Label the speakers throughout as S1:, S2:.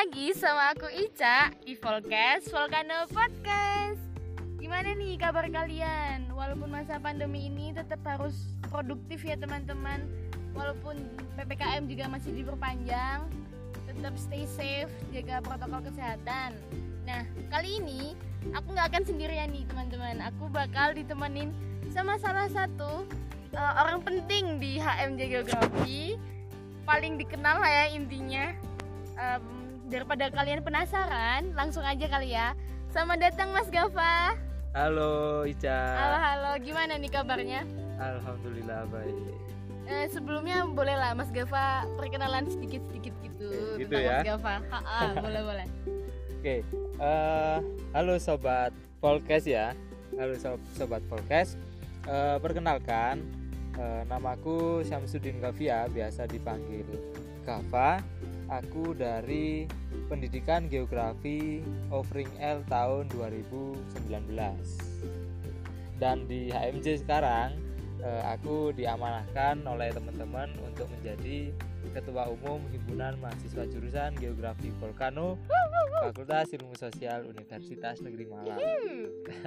S1: lagi sama aku Ica di Volcast Volcano Podcast. Gimana nih kabar kalian? Walaupun masa pandemi ini tetap harus produktif ya teman-teman. Walaupun PPKM juga masih diperpanjang, tetap stay safe, jaga protokol kesehatan. Nah, kali ini aku nggak akan sendirian nih teman-teman. Aku bakal ditemenin sama salah satu uh, orang penting di HMJ Geografi paling dikenal lah ya intinya um, daripada kalian penasaran langsung aja kali ya. Selamat datang Mas Gava.
S2: Halo Ica.
S1: Halo halo. Gimana nih kabarnya?
S2: Alhamdulillah baik.
S1: Uh, sebelumnya boleh lah Mas Gava perkenalan sedikit sedikit gitu
S2: gitu ya.
S1: Mas Gava boleh boleh.
S2: Oke okay. uh, eh, halo sobat Polkes ya. Halo sobat Polkes uh, perkenalkan uh, namaku Syamsuddin Gavia biasa dipanggil Gava aku dari Pendidikan Geografi Offering L tahun 2019 dan di HMJ sekarang eh, aku diamanahkan oleh teman-teman untuk menjadi Ketua Umum Himpunan Mahasiswa Jurusan Geografi Volcano Fakultas Ilmu Sosial Universitas Negeri Malang.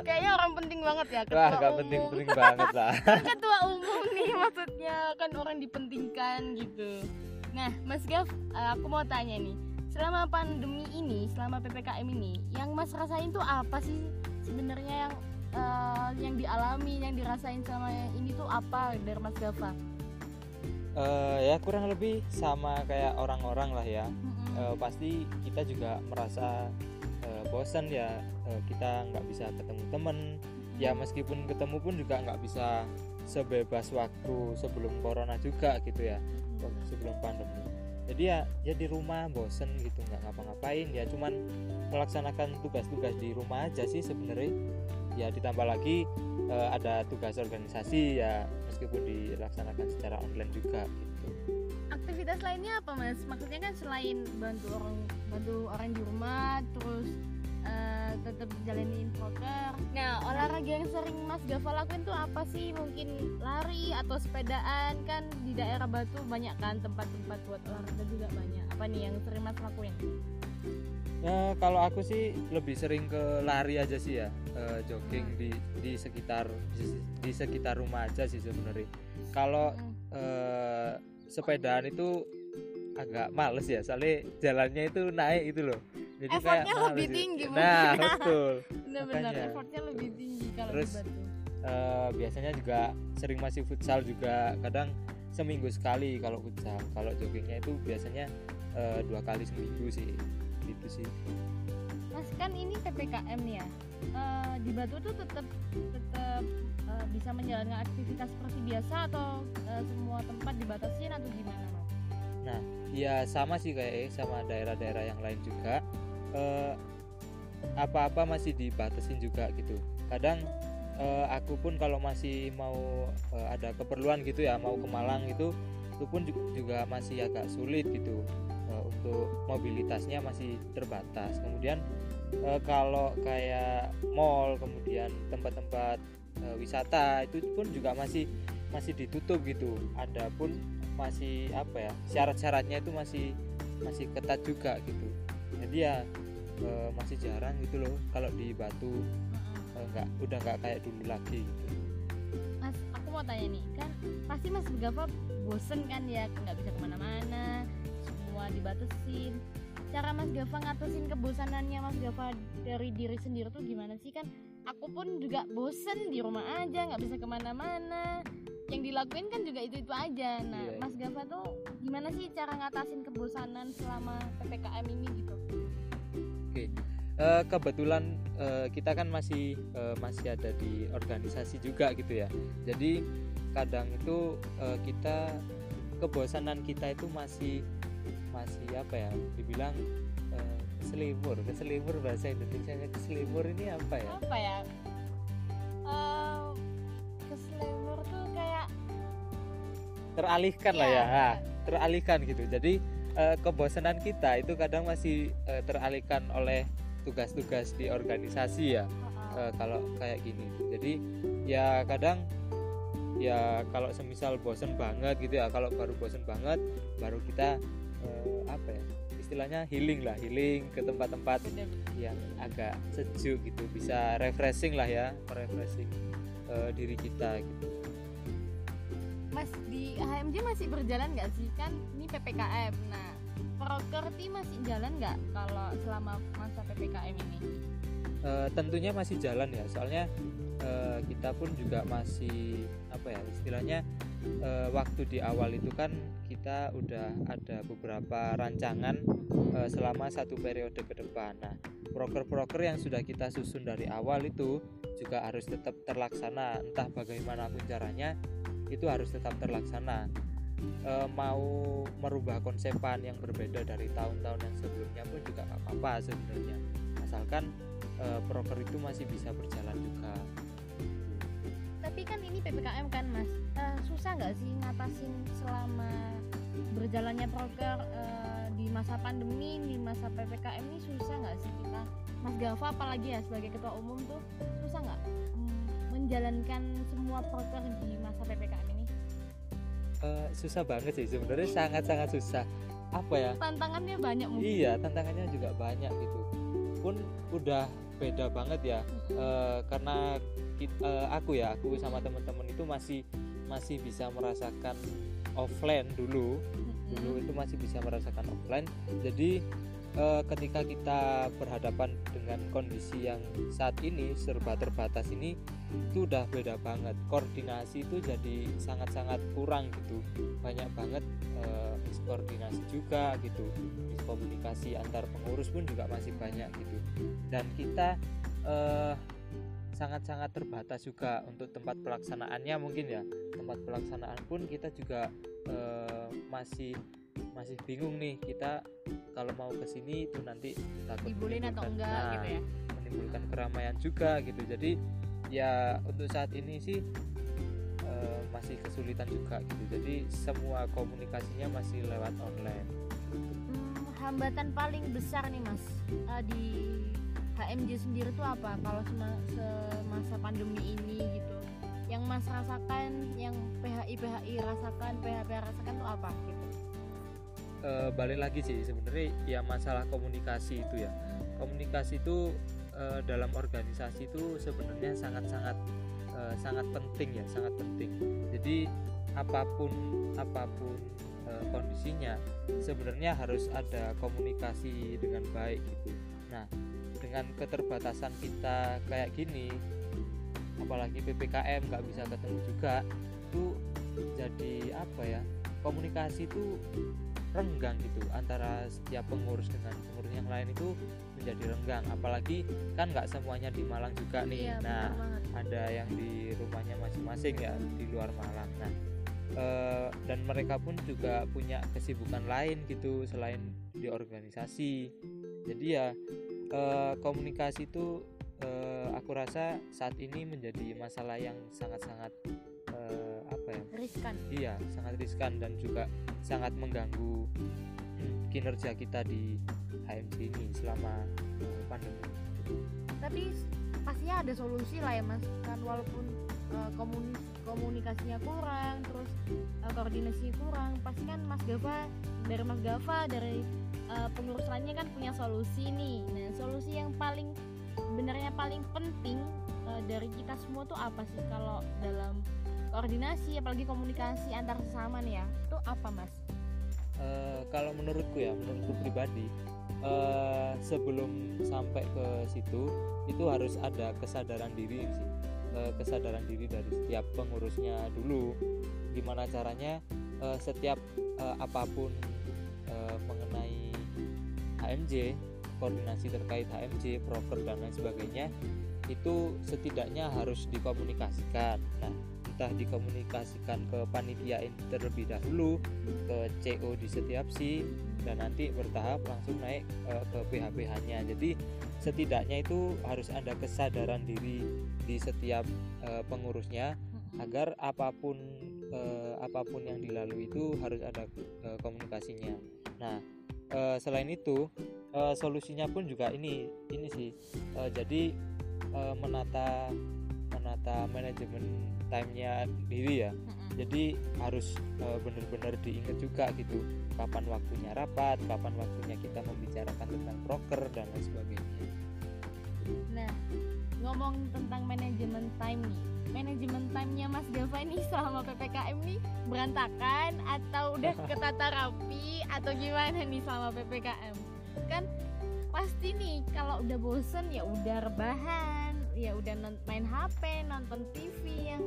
S1: Kayaknya orang penting banget ya
S2: ketua Wah, gak penting-penting banget lah.
S1: ketua umum nih maksudnya kan orang dipentingkan gitu. Nah, Mas Gav, eh, aku mau tanya nih, selama pandemi ini, selama ppkm ini, yang Mas rasain tuh apa sih sebenarnya yang uh, yang dialami, yang dirasain selama ini tuh apa dari Mas Gava?
S2: Uh, ya kurang lebih sama kayak orang-orang lah ya. Mm-hmm. Uh, pasti kita juga merasa uh, bosan ya, uh, kita nggak bisa ketemu temen. Ya meskipun ketemu pun juga nggak bisa sebebas waktu sebelum corona juga gitu ya sebelum pandemi. Jadi ya ya di rumah bosen gitu nggak ngapa-ngapain. Ya cuman melaksanakan tugas-tugas di rumah aja sih sebenarnya. Ya ditambah lagi e, ada tugas organisasi ya meskipun dilaksanakan secara online juga gitu.
S1: Aktivitas lainnya apa mas? Maksudnya kan selain bantu orang bantu orang di rumah terus uh, tetap jalanin proker. Nah, olahraga yang sering Mas Gava lakuin tuh apa sih? Mungkin lari atau sepedaan kan di daerah Batu banyak kan tempat-tempat buat olahraga juga banyak. Apa nih yang sering Mas lakuin?
S2: Ya, kalau aku sih lebih sering ke lari aja sih ya, uh, jogging hmm. di di sekitar di, di sekitar rumah aja sih sebenarnya. Kalau hmm. uh, sepedaan itu agak males ya, soalnya jalannya itu naik itu loh
S1: jadi effortnya kayak, lebih tinggi
S2: nah betul.
S1: Benar-benar effortnya lebih tinggi kalau terus
S2: uh, biasanya juga sering masih futsal juga. Kadang seminggu sekali kalau futsal. Kalau joggingnya itu biasanya uh, dua kali seminggu sih. Gitu sih.
S1: Mas kan ini ppkm nih ya? Uh, di Batu tuh tetap tetap uh, bisa menjalankan aktivitas seperti biasa atau uh, semua tempat dibatasin atau gimana mas?
S2: Nah, ya sama sih kayak sama daerah-daerah yang lain juga eh, apa-apa masih dibatasin juga gitu. Kadang uh, aku pun kalau masih mau uh, ada keperluan gitu ya mau ke Malang gitu itu pun juga masih agak sulit gitu. Untuk mobilitasnya masih terbatas. Kemudian kalau kayak mall kemudian tempat-tempat wisata itu pun juga masih masih ditutup gitu. Ada pun masih apa ya syarat-syaratnya itu masih masih ketat juga gitu jadi ya e, masih jarang gitu loh kalau di Batu e, nggak udah nggak kayak dulu lagi gitu.
S1: Mas aku mau tanya nih kan pasti Mas Gava bosen kan ya nggak bisa ke mana-mana semua dibatasin cara Mas Gava ngatasin kebosanannya Mas Gava dari diri sendiri tuh gimana sih? Kan aku pun juga bosen di rumah aja nggak bisa ke mana-mana yang dilakuin kan juga itu itu aja nah yeah. Mas Gava tuh gimana sih cara ngatasin kebosanan selama ppkm ini gitu
S2: Oke, uh, kebetulan uh, kita kan masih uh, masih ada di organisasi juga gitu ya. Jadi kadang itu uh, kita kebosanan kita itu masih masih apa ya? Dibilang uh, keselimur, keselimur bahasa Indonesia keselimur ini apa ya?
S1: Apa ya?
S2: Teralihkan ya, lah ya, nah, teralihkan gitu. Jadi uh, kebosanan kita itu kadang masih uh, teralihkan oleh tugas-tugas di organisasi ya. Uh, kalau kayak gini. Jadi ya kadang ya kalau semisal bosen banget gitu ya kalau baru bosen banget baru kita uh, apa ya istilahnya healing lah healing ke tempat-tempat yang agak sejuk gitu. Bisa refreshing lah ya refreshing eh, diri kita gitu
S1: Mas di HMJ masih berjalan nggak sih? Kan ini ppkm nah prokerti masih jalan nggak kalau selama masa ppkm ini?
S2: Eh, tentunya masih jalan ya. Soalnya eh, kita pun juga masih apa ya istilahnya eh, waktu di awal itu kan kita udah ada beberapa rancangan eh, selama satu periode ke depan. Nah proker-proker yang sudah kita susun dari awal itu juga harus tetap terlaksana. Entah bagaimanapun caranya itu harus tetap terlaksana. Eh, mau merubah konsepan yang berbeda dari tahun-tahun yang sebelumnya pun juga nggak apa-apa sebenarnya. Asalkan eh, proker itu masih bisa berjalan juga.
S1: Tapi kan ini ppkm kan mas. Eh, susah nggak sih ngatasin selama berjalannya proker eh, di masa pandemi di masa ppkm ini susah nggak sih kita? Mas Gava apalagi ya sebagai ketua umum tuh susah nggak mm, menjalankan semua proker di masa ppkm
S2: Eh, susah banget sih sebenarnya sangat-sangat susah. Apa ya?
S1: Tantangannya banyak mungkin.
S2: Iya tantangannya juga banyak gitu. Pun udah beda banget ya. Eh, karena kit- eh, aku ya aku sama teman-teman itu masih masih bisa merasakan offline dulu. Dulu itu masih bisa merasakan offline. Jadi eh, ketika kita berhadapan dengan kondisi yang saat ini serba terbatas ini itu udah beda banget. Koordinasi itu jadi sangat-sangat kurang gitu. Banyak banget eh, miskoordinasi juga gitu. Miskomunikasi antar pengurus pun juga masih banyak gitu. Dan kita eh, sangat-sangat terbatas juga untuk tempat pelaksanaannya mungkin ya. Tempat pelaksanaan pun kita juga eh, masih masih bingung nih. Kita kalau mau ke sini itu nanti takut
S1: dibolehin atau
S2: menimbulkan-
S1: enggak
S2: nah,
S1: gitu ya?
S2: Menimbulkan keramaian juga gitu. Jadi ya untuk saat ini sih eh, masih kesulitan juga gitu. Jadi semua komunikasinya masih lewat online.
S1: Hmm, hambatan paling besar nih mas eh, di HMJ sendiri tuh apa? Kalau sema- semasa pandemi ini gitu. Yang mas rasakan yang PHI PHI rasakan PHP rasakan tuh apa gitu?
S2: Eh, balik lagi sih sebenarnya ya masalah komunikasi itu ya. Komunikasi itu eh, dalam organisasi itu sebenarnya sangat-sangat eh, sangat penting ya sangat penting. Jadi apa pun apa pun eh, kondisinya sebenarnya harus ada komunikasi dengan baik gitu. Nah dengan keterbatasan kita kayak gini apalagi ppkm nggak bisa ketemu juga itu jadi apa ya komunikasi itu renggang gitu antara setiap pengurus dengan pengurus yang lain itu menjadi renggang. Apalagi kan nggak semuanya di Malang juga nih.
S1: Iya
S2: nah ada yang di rumahnya masing-masing ya di luar Malang. Nah eh, dan mereka pun juga punya kesibukan lain gitu selain di organisasi. Jadi ya eh, komunikasi itu eh, aku rasa saat ini menjadi masalah yang sangat-sangat eh, apa ya?
S1: Riskan.
S2: Iya sangat riskan dan juga sangat mengganggu hmm, kinerja kita di HMC ini selama eh, pandemi.
S1: Tapi pastinya ada solusi lah ya mas. Kan walaupun eh, komunis komunikasinya kurang terus eh, koordinasi kurang pasti kan mas Gava dari mas Gava dari eh, pengurus lainnya kan punya solusi nih. Nah solusi yang paling sebenarnya paling penting eh, dari kita semua tuh apa sih kalau dalam koordinasi apalagi komunikasi antar sesama nih ya. Itu apa mas?
S2: Eh, kalau menurutku ya menurutku pribadi eh, sebelum sampai ke situ itu harus ada kesadaran diri sih. Eh, kesadaran diri dari setiap pengurusnya dulu. Gimana caranya eh, setiap eh, apa pun eh, mengenai HMJ koordinasi terkait HMJ proker dan lain sebagainya itu setidaknya harus dikomunikasikan. Nah entah dikomunikasikan ke panitia terlebih dahulu ke CO di setiap si dan nanti bertahap langsung naik eh, ke PH-PH-nya. Jadi setidaknya itu harus ada kesadaran diri di setiap eh, pengurusnya agar apa pun eh, apa pun yang dilalui itu harus ada eh, komunikasinya. Nah, eh, selain itu eh, solusinya pun juga ini ini sih. Eh, jadi eh, menata menata manajemen time-nya diri ya. Jadi harus uh, benar-benar diingat juga gitu kapan waktunya rapat kapan waktunya kita membicarakan tentang broker dan lain sebagainya.
S1: Nah ngomong tentang manajemen time nih. Manajemen time-nya Mas Gava ini selama PPKM nih berantakan atau udah ketata rapi atau gimana nih selama PPKM kan pasti nih kalau udah bosen ya udah rebahan ya udah main HP nonton TV yang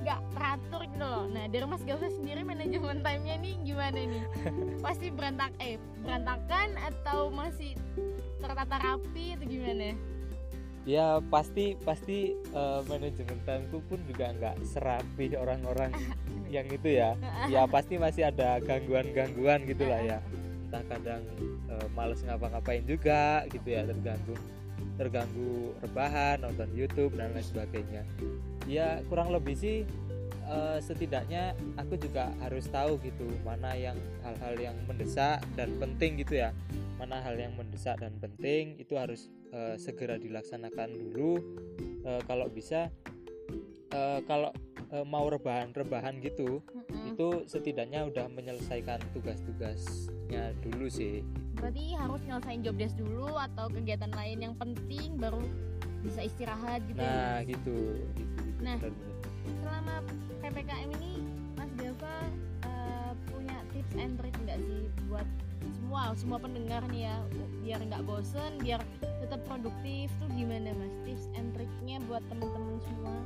S1: nggak teratur gitu loh. Nah dari Mas Gausa sendiri manajemen time-nya nih gimana nih? Pasti berantak eh berantakan atau masih tertata rapi atau gimana?
S2: Ya pasti pasti uh, manajemen timeku pun juga nggak serapi orang-orang yang itu ya. Ya pasti masih ada gangguan-gangguan gitulah ya. Entah kadang uh, males ngapa-ngapain juga gitu ya terganggu terganggu rebahan nonton YouTube dan lain sebagainya. Ya kurang lebih sih uh, setidaknya aku juga harus tahu gitu mana yang hal-hal yang mendesak dan penting gitu ya. Mana hal yang mendesak dan penting itu harus uh, segera dilaksanakan dulu. Uh, kalau bisa uh, kalau uh, mau rebahan-rebahan gitu mm-hmm. Itu setidaknya udah menyelesaikan tugas-tugasnya dulu sih
S1: berarti harus nyelesain job desk dulu atau kegiatan lain yang penting baru bisa istirahat gitu
S2: nah ya? gitu, gitu, gitu
S1: nah benar -benar. selama ppkm ini mas Dava uh, punya tips and trick nggak sih buat semua semua pendengar nih ya biar nggak bosen biar tetap produktif tuh gimana mas tips and triknya buat teman-teman semua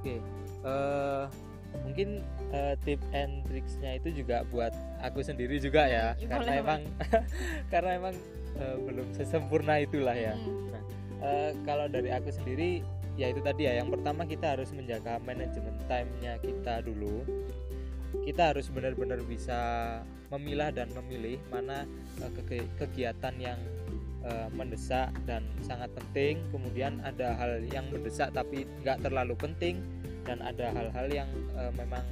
S2: oke okay. uh, eh, mungkin uh, tip and tricksnya itu juga buat aku sendiri juga ya, ya karena emang karena emang uh, belum sesempurna itulah ya. Hmm. nah uh, kalau dari aku sendiri ya itu tadi ya. Yang pertama kita harus menjaga manajemen time-nya kita dulu. Kita harus benar-benar bisa memilah dan memilih mana uh, kegiatan yang uh, mendesak dan sangat penting. Kemudian ada hal yang mendesak tapi nggak terlalu penting dan ada hal-hal yang uh, memang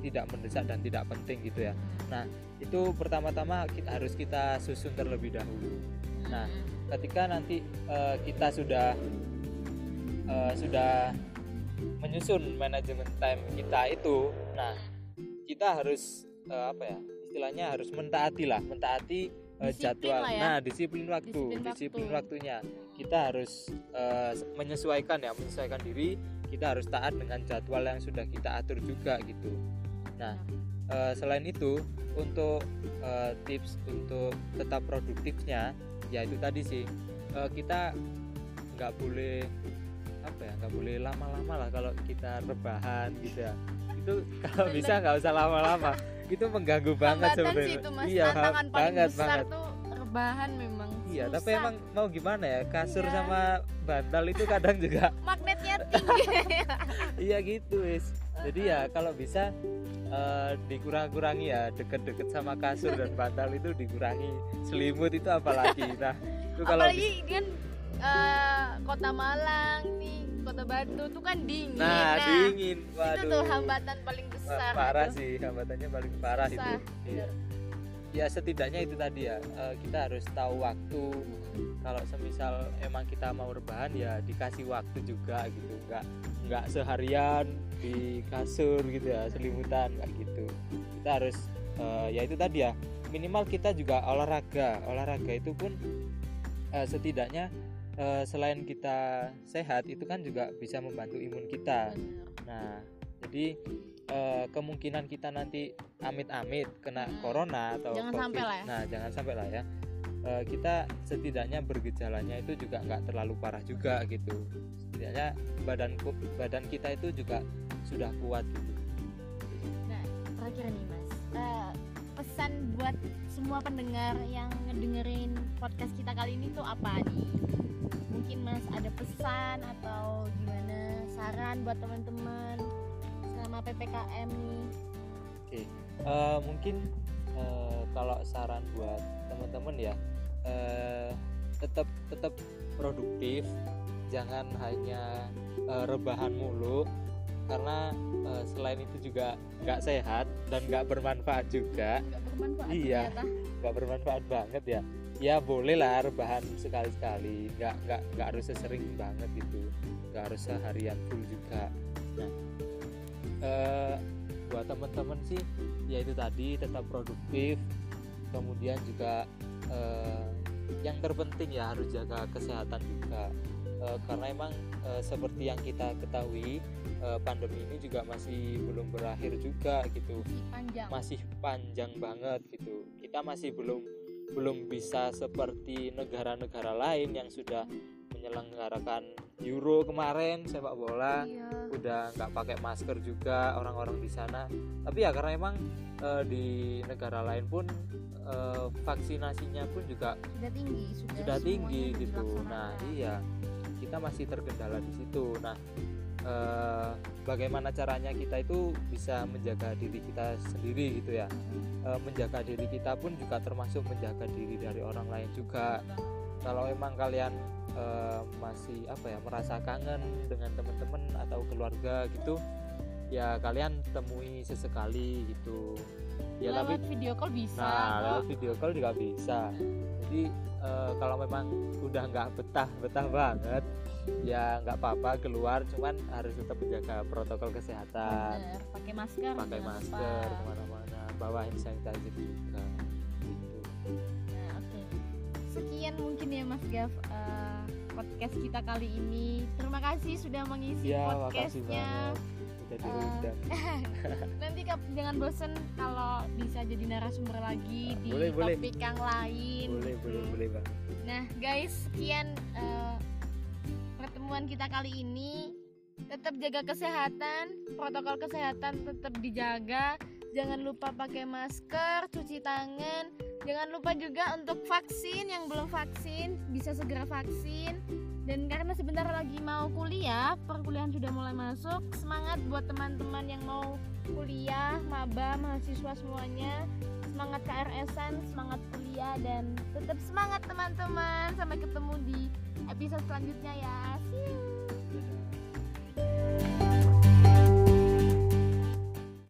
S2: tidak mendesak dan tidak penting gitu ya. Nah, itu pertama-tama kita, harus kita susun terlebih dahulu. Nah, ketika nanti uh, kita sudah uh, sudah menyusun manajemen time kita itu, nah kita harus uh, apa ya? Istilahnya harus mentaati lah, mentaati uh, jadwal. Ya. Nah, disiplin waktu, disiplin, disiplin waktu. waktunya. Kita harus uh, menyesuaikan ya, menyesuaikan diri kita harus taat dengan jadwal yang sudah kita atur juga gitu. Nah uh, selain itu untuk uh, tips untuk tetap produktifnya ya itu tadi sih uh, kita nggak boleh apa ya nggak boleh lama-lama lah kalau kita rebahan gitu ya. Itu kalau bisa nggak usah lama-lama. Itu mengganggu banget
S1: sebenarnya. iya banget banget. tuh rebahan memang
S2: iya Susah. tapi emang mau gimana ya kasur iya. sama bantal itu kadang juga
S1: magnetnya tinggi.
S2: Iya gitu wis. Jadi ya kalau bisa uh, dikurang-kurangi ya deket-deket sama kasur dan bantal itu dikurangi. Selimut itu apalagi. Nah
S1: itu kalau apalagi kan uh, kota Malang nih kota Batu tuh kan dingin.
S2: Nah, nah dingin.
S1: waduh itu tuh hambatan paling besar
S2: parah gitu. sih hambatannya paling parah Susah. itu iya ya setidaknya itu tadi ya. Uh, kita harus tahu waktu. Kalau semisal emang kita mau rebahan ya dikasih waktu juga gitu. Nggak nggak seharian di kasur gitu ya selimutan kayak gitu. Kita harus uh, ya itu tadi ya. Minimal kita juga olahraga. Olahraga itu pun uh, setidaknya uh, selain kita sehat itu kan juga bisa membantu imun kita. Nah jadi uh, kemungkinan kita nanti amit-amit kena hmm. corona atau
S1: jangan COVID, sampai lah ya.
S2: nah jangan sampai lah ya uh, kita setidaknya bergejalanya itu juga nggak terlalu parah juga gitu setidaknya badan badan kita itu juga sudah kuat gitu.
S1: nah terakhir nih mas uh, pesan buat semua pendengar yang ngedengerin podcast kita kali ini tuh apa nih mungkin mas ada pesan atau gimana saran buat teman-teman selama ppkm nih.
S2: Oke. Okay. uh, mungkin uh, kalau saran buat teman-teman ya uh, tetap tetap produktif. Jangan hanya uh, rebahan mulu. Karena uh, selain itu juga nggak sehat dan nggak bermanfaat juga.
S1: Gak bermanfaat
S2: iya. nggak bermanfaat banget ya. Ya boleh lah rebahan sekali-sekali. Nggak nggak nggak harus sesering banget gitu. Nggak harus seharian full juga. Nah uh, buat teman-teman sih ya itu tadi tetap produktif. Kemudian juga eh, yang terpenting ya harus jaga kesehatan juga. Eh, karena emang eh, seperti yang kita ketahui eh, pandemi ini juga masih belum berakhir juga gitu.
S1: Masih panjang.
S2: Masih panjang banget gitu. Kita masih belum belum bisa seperti negara-negara lain yang sudah menyelenggarakan Euro kemarin sepak bola.
S1: Iya
S2: udah nggak pakai masker juga orang-orang di sana. Tapi ya karena emang eh, di negara lain pun eh, vaksinasinya pun juga
S1: sudah tinggi sudah,
S2: sudah tinggi gitu. Nah iya. Kita masih terkendala di situ. Nah eh, bagaimana caranya kita itu bisa menjaga diri kita sendiri gitu ya? Eh, menjaga diri kita pun juga termasuk menjaga diri dari orang lain juga. Kalau memang kalian eh, masih apa ya merasa kangen dengan teman-teman atau keluarga gitu ya kalian temui sesekali gitu ya tapi
S1: lewat video call bisa
S2: nah
S1: kok.
S2: lewat video call juga bisa jadi eh, kalau memang udah nggak betah betah banget ya nggak apa-apa keluar cuman harus tetap menjaga protokol kesehatan
S1: Bener, pakai masker
S2: pakai masker
S1: ke
S2: mana-mana bawa hand sanitizer juga gitu.
S1: Sekian mungkin ya Mas Gav eh, podcast kita kali ini. Terima kasih sudah mengisi
S2: ya
S1: podcastnya.
S2: diundang
S1: Nanti kap- jangan bosen kalau bisa jadi narasumber lagi
S2: Nah,
S1: di
S2: boleh, boleh.
S1: topik yang lain.
S2: boleh
S1: gitu.
S2: boleh boleh banget
S1: Nah, guys, sekian eh, pertemuan kita kali ini. Tetap jaga kesehatan, protokol kesehatan tetap dijaga. Jangan lupa pakai masker, cuci tangan. Jangan lupa juga untuk vaksin yang belum vaksin bisa segera vaksin. Dan karena sebentar lagi mau kuliah, perkuliahan sudah mulai masuk. Semangat buat teman-teman yang mau kuliah, maba, mahasiswa semuanya. Semangat KRS-an, semangat kuliah dan tetap semangat teman-teman. Sampai ketemu di episode selanjutnya ya. See you.